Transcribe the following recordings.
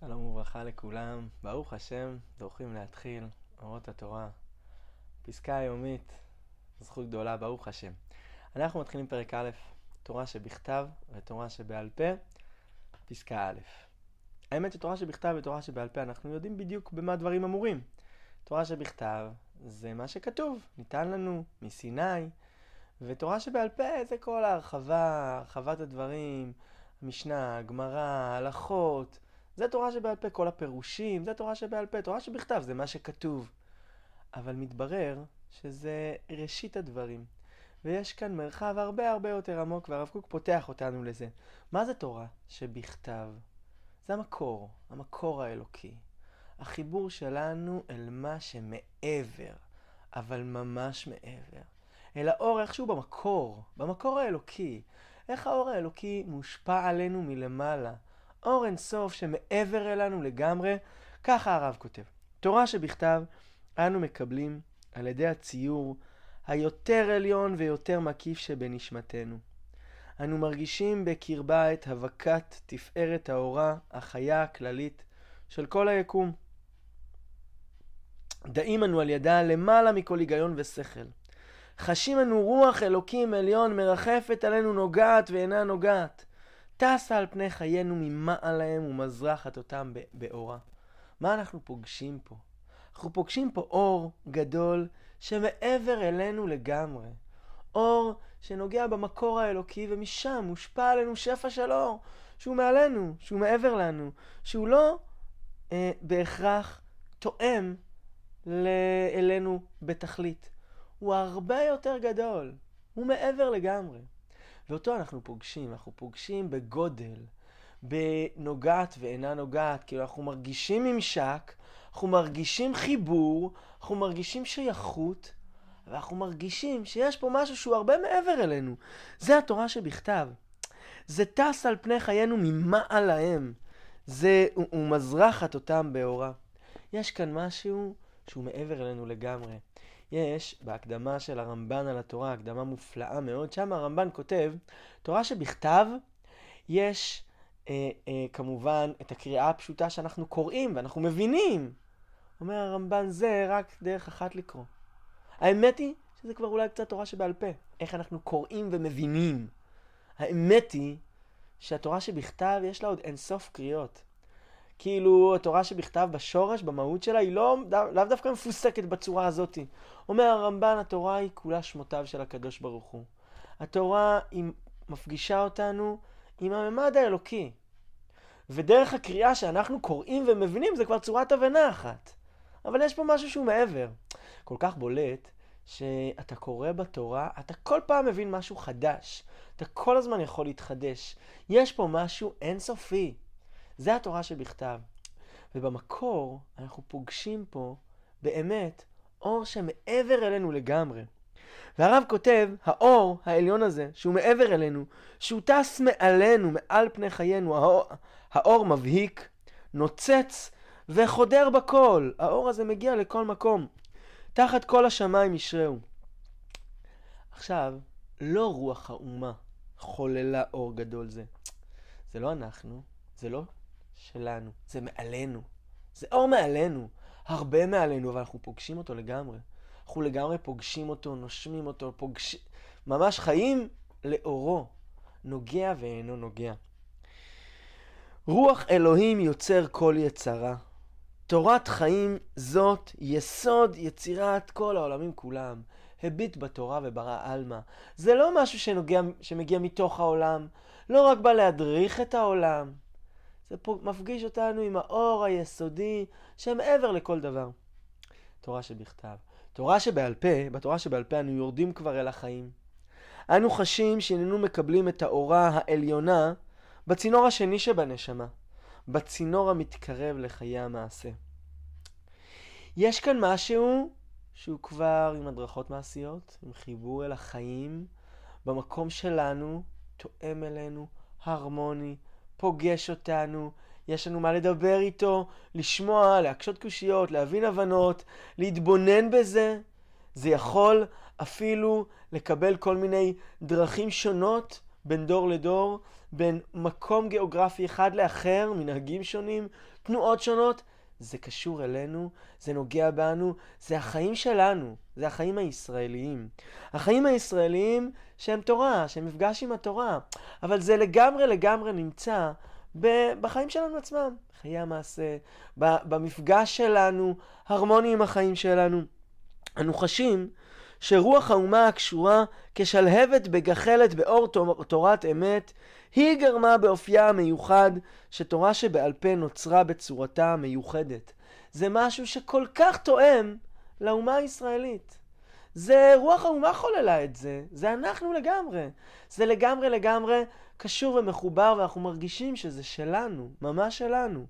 שלום וברכה לכולם, ברוך השם, דורכים להתחיל, אורות התורה, פסקה היומית, זכות גדולה, ברוך השם. אנחנו מתחילים פרק א', תורה שבכתב ותורה שבעל פה, פסקה א'. האמת שתורה שבכתב ותורה שבעל פה, אנחנו יודעים בדיוק במה דברים אמורים. תורה שבכתב זה מה שכתוב, ניתן לנו מסיני, ותורה שבעל פה זה כל ההרחבה, הרחבת הדברים, המשנה, הגמרא, ההלכות, זה תורה שבעל פה, כל הפירושים, זה תורה שבעל פה, תורה שבכתב, זה מה שכתוב. אבל מתברר שזה ראשית הדברים. ויש כאן מרחב הרבה הרבה יותר עמוק, והרב קוק פותח אותנו לזה. מה זה תורה שבכתב? זה המקור, המקור האלוקי. החיבור שלנו אל מה שמעבר, אבל ממש מעבר. אל האור איכשהו במקור, במקור האלוקי. איך האור האלוקי מושפע עלינו מלמעלה. אור אינסוף שמעבר אלינו לגמרי, ככה הרב כותב. תורה שבכתב אנו מקבלים על ידי הציור היותר עליון ויותר מקיף שבנשמתנו. אנו מרגישים בקרבה את הבקת תפארת האורה, החיה הכללית של כל היקום. דעים אנו על ידה למעלה מכל היגיון ושכל. חשים אנו רוח אלוקים עליון מרחפת עלינו נוגעת ואינה נוגעת. טסה על פני חיינו ממעליהם ומזרחת אותם באורה. מה אנחנו פוגשים פה? אנחנו פוגשים פה אור גדול שמעבר אלינו לגמרי. אור שנוגע במקור האלוקי ומשם מושפע עלינו שפע של אור שהוא מעלינו, שהוא מעבר לנו, שהוא לא אה, בהכרח תואם אלינו בתכלית. הוא הרבה יותר גדול, הוא מעבר לגמרי. ואותו אנחנו פוגשים, אנחנו פוגשים בגודל, בנוגעת ואינה נוגעת, כאילו אנחנו מרגישים ממשק, אנחנו מרגישים חיבור, אנחנו מרגישים שייכות, ואנחנו מרגישים שיש פה משהו שהוא הרבה מעבר אלינו. זה התורה שבכתב. זה טס על פני חיינו ממעל להם. זה, הוא, הוא מזרחת אותם באורה. יש כאן משהו שהוא מעבר אלינו לגמרי. יש בהקדמה של הרמב"ן על התורה, הקדמה מופלאה מאוד, שם הרמב"ן כותב, תורה שבכתב יש אה, אה, כמובן את הקריאה הפשוטה שאנחנו קוראים ואנחנו מבינים. אומר הרמב"ן, זה רק דרך אחת לקרוא. האמת היא שזה כבר אולי קצת תורה שבעל פה, איך אנחנו קוראים ומבינים. האמת היא שהתורה שבכתב יש לה עוד אינסוף קריאות. כאילו התורה שבכתב בשורש, במהות שלה, היא לא, לאו דווקא מפוסקת בצורה הזאת. אומר הרמב"ן, התורה היא כולה שמותיו של הקדוש ברוך הוא. התורה היא מפגישה אותנו עם הממד האלוקי. ודרך הקריאה שאנחנו קוראים ומבינים זה כבר צורת הבנה אחת. אבל יש פה משהו שהוא מעבר. כל כך בולט, שאתה קורא בתורה, אתה כל פעם מבין משהו חדש. אתה כל הזמן יכול להתחדש. יש פה משהו אינסופי. זה התורה שבכתב. ובמקור אנחנו פוגשים פה באמת אור שמעבר אלינו לגמרי. והרב כותב, האור העליון הזה, שהוא מעבר אלינו, שהוא טס מעלינו, מעל פני חיינו, האור, האור מבהיק, נוצץ וחודר בכל. האור הזה מגיע לכל מקום. תחת כל השמיים ישרהו. עכשיו, לא רוח האומה חוללה אור גדול זה. זה לא אנחנו, זה לא שלנו, זה מעלינו. זה אור מעלינו, הרבה מעלינו, אבל אנחנו פוגשים אותו לגמרי. אנחנו לגמרי פוגשים אותו, נושמים אותו, פוגש... ממש חיים לאורו, נוגע ואינו נוגע. רוח אלוהים יוצר כל יצרה. תורת חיים זאת יסוד יצירת כל העולמים כולם. הביט בתורה וברא עלמא. זה לא משהו שנוגע, שמגיע מתוך העולם, לא רק בא להדריך את העולם, זה פה מפגיש אותנו עם האור היסודי שמעבר לכל דבר. תורה שבכתב. תורה שבעל פה, בתורה שבעל פה אנו יורדים כבר אל החיים. אנו חשים שהננו מקבלים את האורה העליונה בצינור השני שבנשמה, בצינור המתקרב לחיי המעשה. יש כאן משהו שהוא כבר עם הדרכות מעשיות, עם חיבור אל החיים, במקום שלנו, תואם אלינו, הרמוני, פוגש אותנו, יש לנו מה לדבר איתו, לשמוע, להקשות קושיות, להבין הבנות, להתבונן בזה. זה יכול אפילו לקבל כל מיני דרכים שונות בין דור לדור, בין מקום גיאוגרפי אחד לאחר, מנהגים שונים, תנועות שונות, זה קשור אלינו, זה נוגע בנו, זה החיים שלנו, זה החיים הישראליים. החיים הישראליים שהם תורה, שהם מפגש עם התורה, אבל זה לגמרי לגמרי נמצא בחיים שלנו עצמם, חיי המעשה, במפגש שלנו, הרמוני עם החיים שלנו. אנו חשים שרוח האומה הקשורה כשלהבת בגחלת באור תורת אמת, היא גרמה באופייה המיוחד שתורה שבעל פה נוצרה בצורתה המיוחדת. זה משהו שכל כך תואם לאומה הישראלית. זה רוח האומה חוללה את זה, זה אנחנו לגמרי. זה לגמרי לגמרי קשור ומחובר ואנחנו מרגישים שזה שלנו, ממש שלנו.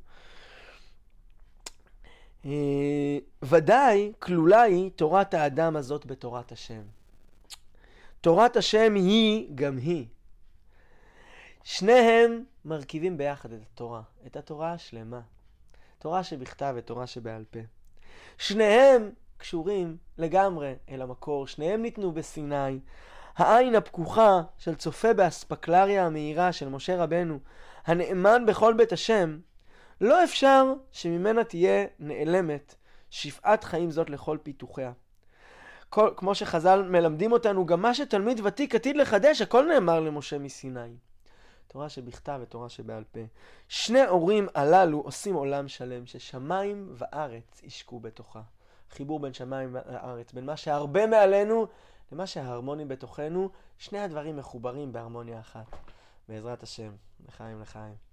אה, ודאי כלולה היא תורת האדם הזאת בתורת השם. תורת השם היא גם היא. שניהם מרכיבים ביחד את התורה, את התורה השלמה. תורה שבכתב ותורה שבעל פה. שניהם קשורים לגמרי אל המקור, שניהם ניתנו בסיני. העין הפקוחה של צופה באספקלריה המהירה של משה רבנו, הנאמן בכל בית השם, לא אפשר שממנה תהיה נעלמת שפעת חיים זאת לכל פיתוחיה. כל, כמו שחז"ל מלמדים אותנו, גם מה שתלמיד ותיק עתיד לחדש, הכל נאמר למשה מסיני. תורה שבכתב ותורה שבעל פה. שני הורים הללו עושים עולם שלם, ששמיים וארץ ישקו בתוכה. חיבור בין שמיים וארץ, בין מה שהרבה מעלינו למה שההרמוני בתוכנו, שני הדברים מחוברים בהרמוניה אחת. בעזרת השם, לחיים לחיים.